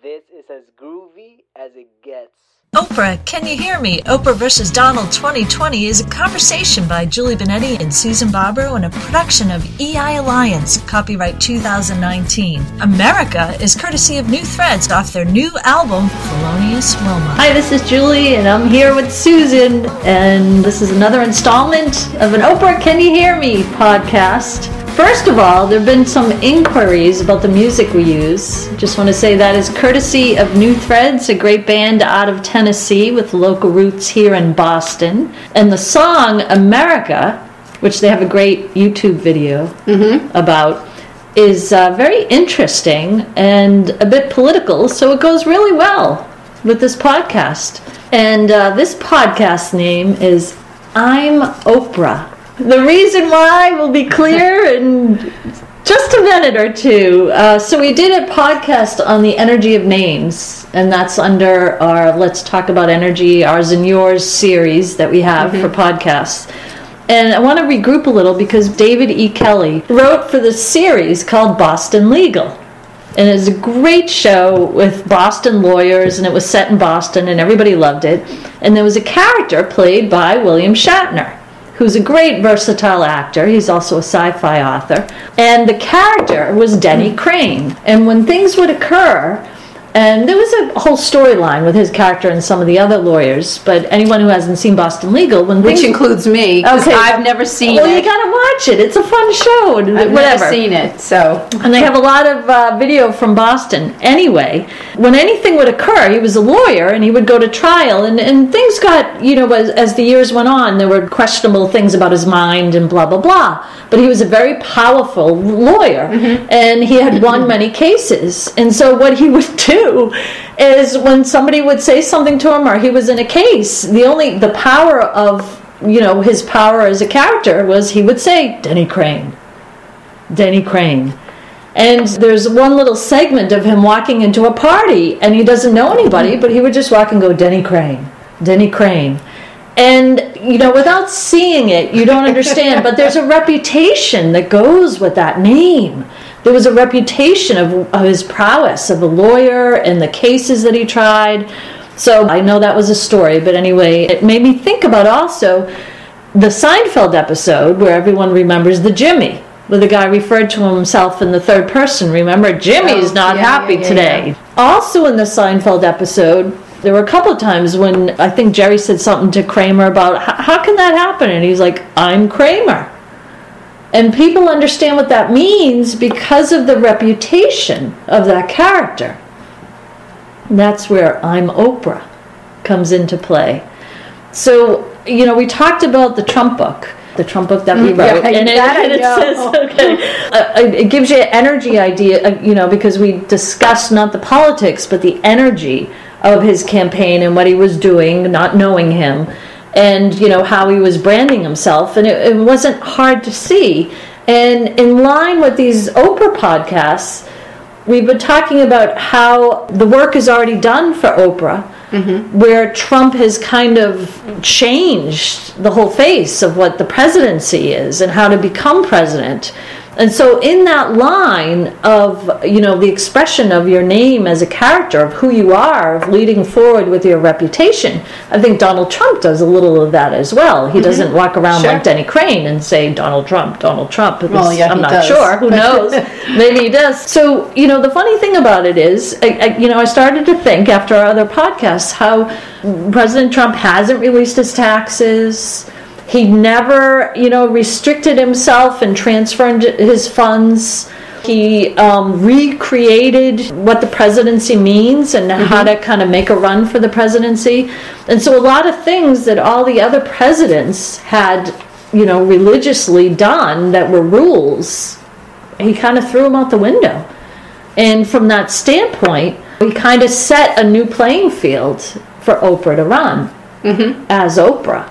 This is as groovy as it gets. Oprah, Can You Hear Me? Oprah versus Donald 2020 is a conversation by Julie Benetti and Susan Barbaro and a production of EI Alliance, copyright 2019. America is courtesy of New Threads off their new album, Felonious Wilma. Hi, this is Julie, and I'm here with Susan, and this is another installment of an Oprah Can You Hear Me podcast. First of all, there have been some inquiries about the music we use. Just want to say that is courtesy of New Threads, a great band out of Tennessee with local roots here in Boston. And the song America, which they have a great YouTube video about, is uh, very interesting and a bit political, so it goes really well with this podcast. And uh, this podcast name is I'm Oprah. The reason why will be clear in just a minute or two. Uh, so we did a podcast on the energy of names, and that's under our Let's Talk About Energy, Ours and Yours series that we have for podcasts. And I want to regroup a little because David E. Kelley wrote for the series called Boston Legal. And it's a great show with Boston lawyers, and it was set in Boston, and everybody loved it. And there was a character played by William Shatner who's a great versatile actor. He's also a sci fi author. And the character was Denny Crane. And when things would occur, and there was a whole storyline with his character and some of the other lawyers, but anyone who hasn't seen Boston Legal, when Which things, includes me, because Okay. I've never seen well, it. you gotta watch it. It's a fun show. and I've whatever. never seen it, so And they have a lot of uh, video from Boston. Anyway, when anything would occur, he was a lawyer and he would go to trial, and, and things got, you know, as, as the years went on, there were questionable things about his mind and blah, blah, blah. But he was a very powerful lawyer and he had won many cases. And so what he would do is when somebody would say something to him or he was in a case, the only, the power of, you know, his power as a character was he would say, Denny Crane. Denny Crane. And there's one little segment of him walking into a party and he doesn't know anybody, but he would just walk and go, Denny Crane, Denny Crane. And, you know, without seeing it, you don't understand, but there's a reputation that goes with that name. There was a reputation of, of his prowess of a lawyer and the cases that he tried. So I know that was a story, but anyway, it made me think about also the Seinfeld episode where everyone remembers the Jimmy, where the guy referred to himself in the third person. Remember, Jimmy's Oh, not yeah, happy yeah, yeah, today. Also, in the Seinfeld episode, there were a couple of times when I think Jerry said something to Kramer about "H- how can that happen, and he's like, "I'm Kramer." And people understand what that means because of the reputation of that character. And that's where I'm Oprah comes into play. So, you know, we talked about the Trump book, the Trump book that we Mm, yeah, wrote, and, it, and it says, okay, uh, it it gives you an energy idea, uh, you know, because we discussed not the politics, but the energy of his campaign and what he was doing, not knowing him, and, you know, how he was branding himself. And it, it wasn't hard to see. And in line with these Oprah podcasts, we've been talking about how the work is already done for Oprah, mm-hmm. where Trump has kind of changed the whole face of what the presidency is and how to become president. And so, in that line of, you know, the expression of your name as a character, of who you are, of leading forward with your reputation, I think Donald Trump does a little of that as well. He mm-hmm. doesn't walk around Sure. like Denny Crane and say, Donald Trump, Donald Trump. Well, yeah, I'm not does. sure. Who knows? Maybe he does. So, you know, the funny thing about it is, I, I, you know, I started to think after our other podcasts how President Trump hasn't released his taxes. He never, you know, restricted himself and transferred his funds. He um, recreated what the presidency means and how to kind of make a run for the presidency. And so, a lot of things that all the other presidents had, you know, religiously done that were rules, he kind of threw them out the window. And from that standpoint, he kind of set a new playing field for Oprah to run as Oprah.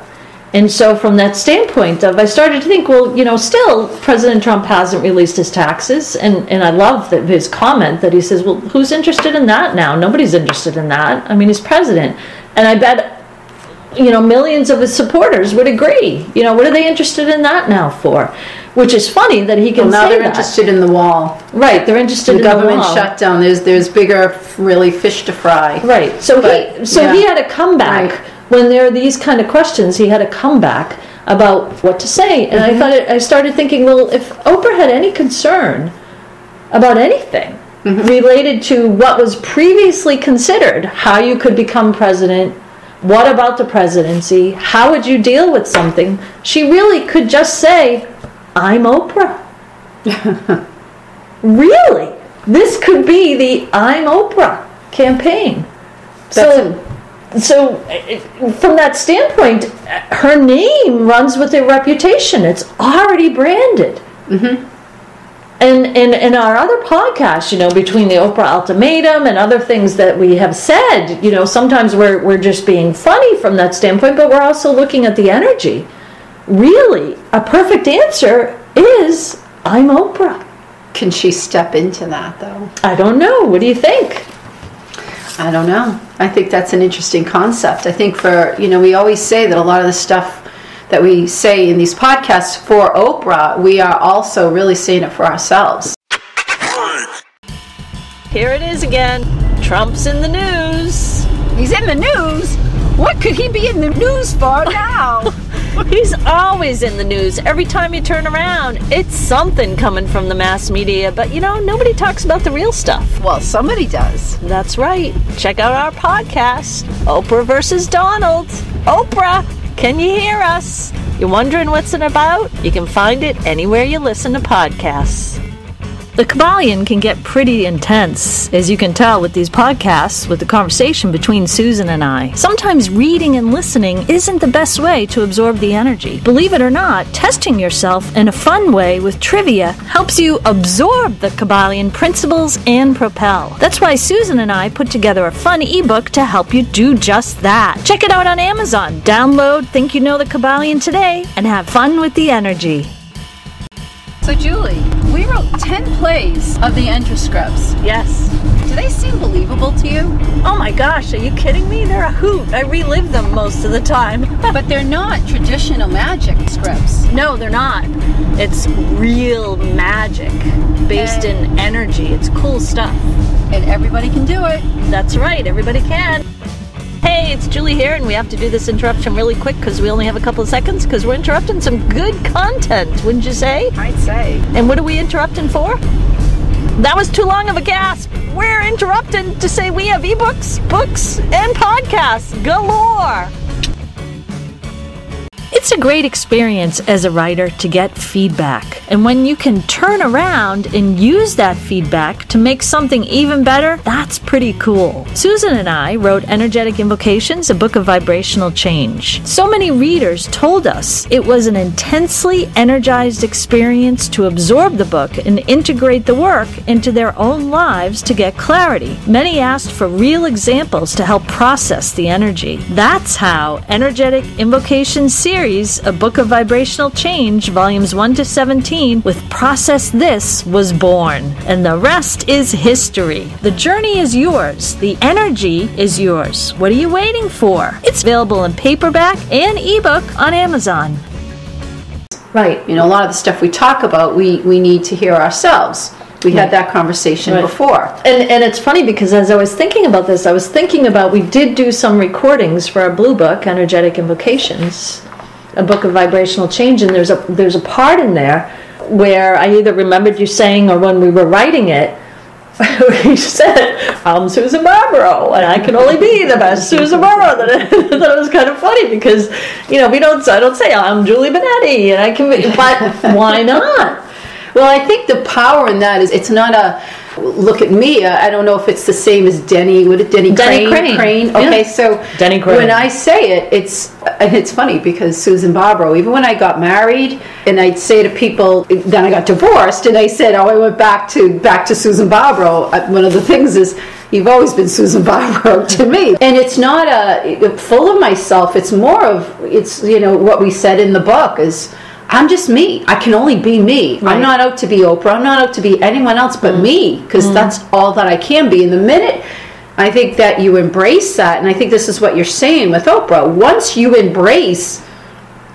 And so, from that standpoint of, I started to think, well, you know, still President Trump hasn't released his taxes, and and I love that his comment that he says, well, who's interested in that now? Nobody's interested in that. I mean, he's president, and I bet, you know, millions of his supporters would agree. You know, what are they interested in that now for? which is funny that he can Well, now they're that. interested in the wall. Right, they're interested The in government the government shutdown. There's there's bigger, really fish to fry. Right. So he But, so he had a comeback Right. When there are these kind of questions. He had a comeback about what to say, and Mm-hmm. I thought it, I started thinking, well, if Oprah had any concern about anything Mm-hmm. related to what was previously considered, how you could become president. What about the presidency? How would you deal with something? She really could just say, I'm Oprah. really? This could be the I'm Oprah campaign. So, so from that standpoint, her name runs with a reputation. It's already branded. Mm-hmm. And in, in our other podcasts, you know, between the Oprah Ultimatum and other things that we have said, you know, sometimes we're, we're just being funny from that standpoint, but we're also looking at the energy. Really, a perfect answer is I'm Oprah. Can she step into that though? I don't know. What do you think? I don't know. I think that's an interesting concept. I think for, you know, we always say that a lot of the stuff that we say in these podcasts for Oprah, we are also really saying it for ourselves. Here it is again. Trump's in the news. He's in the news. What could he be in the news for now? He's always in the news. Every time you turn around, it's something coming from the mass media. But you know, nobody talks about the real stuff. well, somebody does. That's right. Check out our podcast, Oprah versus Donald. Oprah, can you hear us? You're wondering what's it about? You can find it anywhere you listen to podcasts. The Kybalion can get pretty intense, as you can tell with these podcasts, with the conversation between Susan and I. Sometimes reading and listening isn't the best way to absorb the energy. Believe it or not, testing yourself in a fun way with trivia helps you absorb the Kybalion principles and propel. That's why Susan and I put together a fun ebook to help you do just that. Check it out on Amazon. Download Think You Know the Kybalion today and have fun with the energy. So, Julie, we wrote 10 plays of the Enter scripts. Yes. Do they seem believable to you? Oh my gosh, are you kidding me? They're a hoot. I relive them most of the time. But they're not traditional magic scripts. no, they're not. It's real magic based in energy. It's cool stuff. And everybody can do it. That's right, everybody can. Hey, it's Julie here, and we have to do this interruption really quick because we only have a couple of seconds because we're interrupting some good content, wouldn't you say? I'd say. And what are we interrupting for? That was too long of a gasp. We're interrupting to say we have ebooks, books, and podcasts galore. It's a great experience as a writer to get feedback. And when you can turn around and use that feedback to make something even better, that's pretty cool. Susan and I wrote Energetic Invocations, a book of vibrational change. So many readers told us it was an intensely energized experience to absorb the book and integrate the work into their own lives to get clarity. Many asked for real examples to help process the energy. That's how Energetic Invocation Series, a book of vibrational change, volumes 1 to 17, with Process This was born. And the rest is history. The journey is yours, the energy is yours. What are you waiting for? It's available in paperback and ebook on Amazon. Right. You know, a lot of the stuff we talk about, we, we need to hear ourselves. We had that conversation Right. before. And, and it's funny because as I was thinking about this, I was thinking about we did do some recordings for our blue book, Energetic Invocations, a book of vibrational change, and there's a there's a part in there where I either remembered you saying or when we were writing it, we said, I'm Susan Barbaro, and I can only be the best Susan Barbaro. That it was kind of funny because, you know, we don't, I don't say I'm Julie Benetti, and I can be, but why not? Well, I think the power in that is it's not a look at me. I I don't know if it's the same as Denny. Would it Denny, Denny Crane? Crane, Okay, yeah. so Denny Crane. when I say it, it's and it's funny because Susan Barbaro. Even when I got married, and I'd say to people, then I got divorced, and I said, "Oh, I went back to back to Susan Barbaro." Uh, One of the things is. You've always been Susan Barbaro to me, and it's not a full of myself. It's more of it's you know what we said in the book is I'm just me. I can only be me. Right. I'm not out to be Oprah. I'm not out to be anyone else but mm. me because mm. that's all that I can be. In the minute I think that you embrace that, and I think this is what you're saying with Oprah. Once you embrace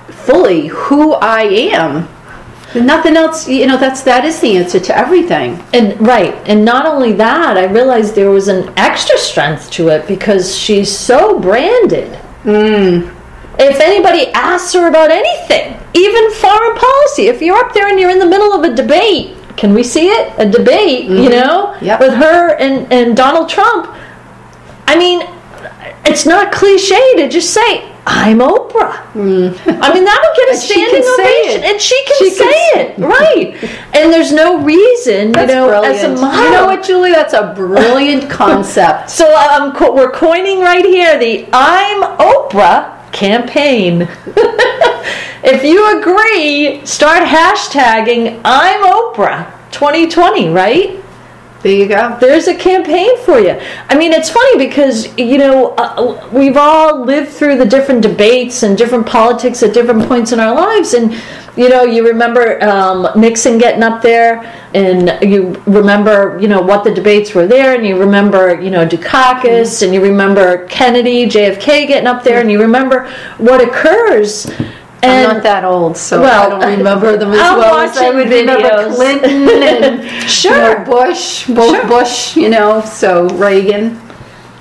fully who I am, Nothing else, you know, that's, that is the answer to everything. And right, and not only that, I realized there was an extra strength to it because she's so branded. Mm. If anybody asks her about anything, even foreign policy, if you're up there and you're in the middle of a debate, can we see it? A debate, you know, Yep. with her and, and Donald Trump. I mean, it's not cliche to just say, I'm Oprah. I mean, that'll get a standing ovation. And she can She say can it, right. And there's no reason, you know, brilliant. as a model. You know what, Julie? That's a brilliant concept. So um, we're coining right here the I'm Oprah campaign. if you agree, start hashtagging I'm Oprah 2020, right? There you go. There's a campaign for you. I mean, it's funny because, you know, uh, we've all lived through the different debates and different politics at different points in our lives. And, you know, you remember um, Nixon getting up there, and you remember, you know, what the debates were there, and you remember, you know, Dukakis, and you remember Kennedy, JFK getting up there, and you remember what occurs. I'm And not that old, so Well, I don't remember them as I'm well as I would remember. Clinton and Sure. you know, Bush, both Sure. Bush, you know, so Reagan.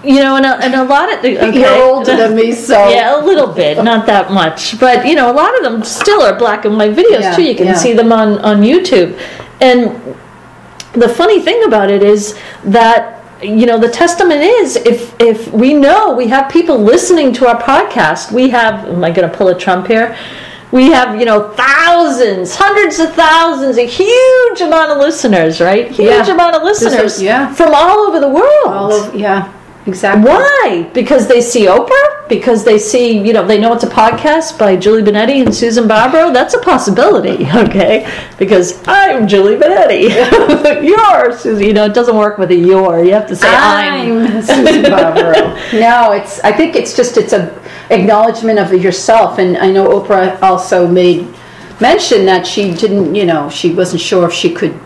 You know, and a, and a lot of the, okay. You're older than me, so Yeah, a little bit, not that much, but you know, a lot of them still are black and white videos Yeah, too. You can yeah. see them on on YouTube, and the funny thing about it is that you know the testament is if if we know we have people listening to our podcast, we have. Am I going to pull a Trump here? We have, you know, thousands, hundreds of thousands, a huge amount of listeners, right? Huge Yeah. amount of This is- listeners yeah. from all over the world. all of yeah, exactly. Why? Because they see Oprah? Because they see, you know, they know it's a podcast by Julie Benetti and Susan Barbaro? That's a possibility, okay? Because I'm Julie Benetti. you're Susan. You know, it doesn't work with a you're. You have to say I'm. I'm Susan Barbaro. no, it's. I think it's just it's a acknowledgement of yourself, and I know Oprah also made mention that she didn't. You know, she wasn't sure if she could,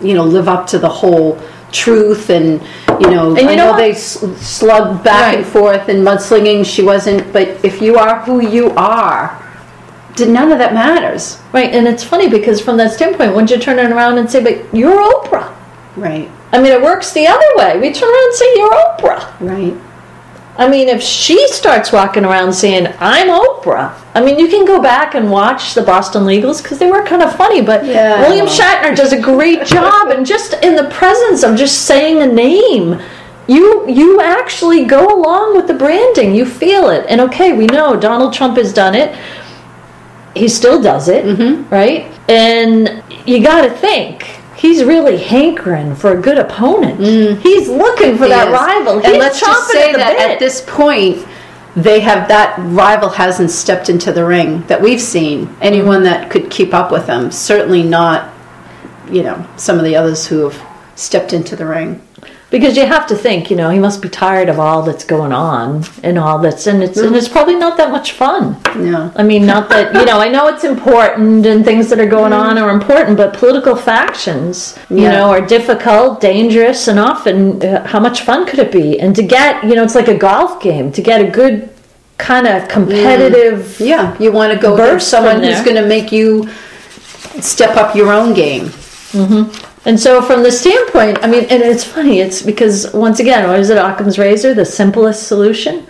you know, live up to the whole truth and you know, you I know know they slugged back and forth and mudslinging she wasn't but if you are who you are none of that matters Right, and it's funny because from that standpoint, once you turn it around and say, but you're Oprah. right I mean, it works the other way. We turn around and say, you're Oprah. right I mean, if she starts walking around saying, I'm Oprah, I mean, you can go back and watch the Boston Legals because they were kind of funny, but Yeah. William Shatner does a great job. And just in the presence of just saying a name, you you actually go along with the branding. You feel it. And okay, we know Donald Trump has done it. He still does it, Mm-hmm. right? And you got to think. He's really hankering for a good opponent. He's looking for that Mm. He is. rival. and let's just say at that bit. at this point they have that rival hasn't stepped into the ring that we've seen anyone Mm-hmm. that could keep up with them certainly not you know some of the others who have stepped into the ring Because you have to think, you know, he must be tired of all that's going on and all that's, and it's and it's probably not that much fun. Yeah. I mean, not that you know, I know it's important and things that are going on are important, but political factions, you Yeah. know, are difficult, dangerous, and often uh, how much fun could it be? And to get, you know, it's like a golf game to get a good kind of competitive. yeah you want to go Burst someone who's going to make you step up your own game And so, from the standpoint, I mean, and it's funny, it's because once again, what is it, Occam's razor, the simplest solution?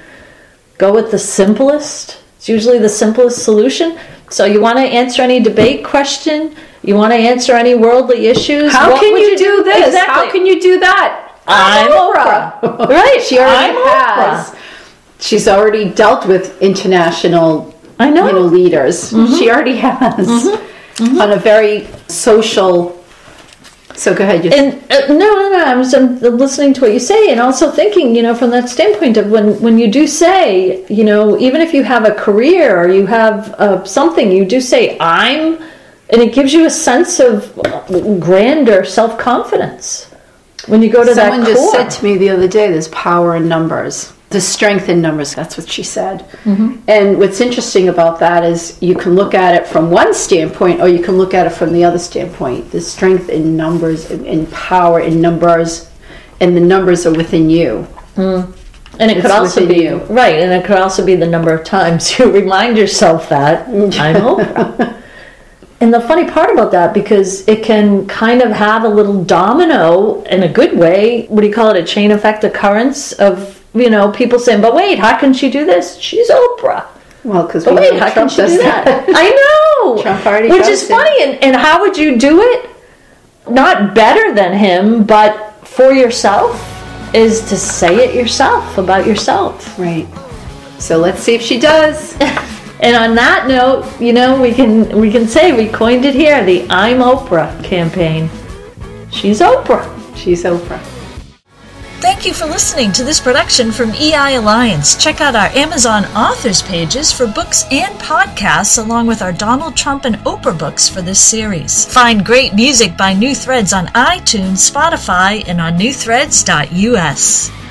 Go with the simplest. It's usually the simplest solution. So, you want to answer any debate question? You want to answer any worldly issues? how What can would you, do this Exactly. how can you do that I'm Oprah. right. she already I'm has Oprah. she's already dealt with international I know. you know leaders mm-hmm. she already has mm-hmm. Mm-hmm. on a very social so go ahead you And uh, no, no, no. I'm just I'm listening to what you say, and also thinking, you know, from that standpoint of when when you do say, you know, even if you have a career or you have uh, something, you do say I'm, and it gives you a sense of uh, grander self confidence when you go to Someone that Someone just core. said to me the other day, there's power in numbers. There's strength in numbers. That's what she said. Mm-hmm. And what's interesting about that is you can look at it from one standpoint or you can look at it from the other standpoint. The strength in numbers in power in numbers, and the numbers are within you. and it could also be you. right, and it could also be the number of times you remind yourself that I'm Oprah. And the funny part about that, because it can kind of have a little domino in a good way, what do you call it, a chain effect occurrence of, you know, people saying, but wait, how can she do this? She's Oprah. Well, because But wait, how can she do that? I know. Trump already Which is it. funny. And, and how would you do it? Not better than him, but for yourself is to say it yourself about yourself. Right. So let's see if she does. And on that note, you know, we can we can say we coined it here, the I'm Oprah campaign. She's Oprah. She's Oprah. Thank you for listening to this production from EI Alliance. Check out our Amazon authors pages for books and podcasts, along with our Donald Trump and Oprah books for this series. Find great music by New Threads on iTunes, Spotify, and on newthreads.us.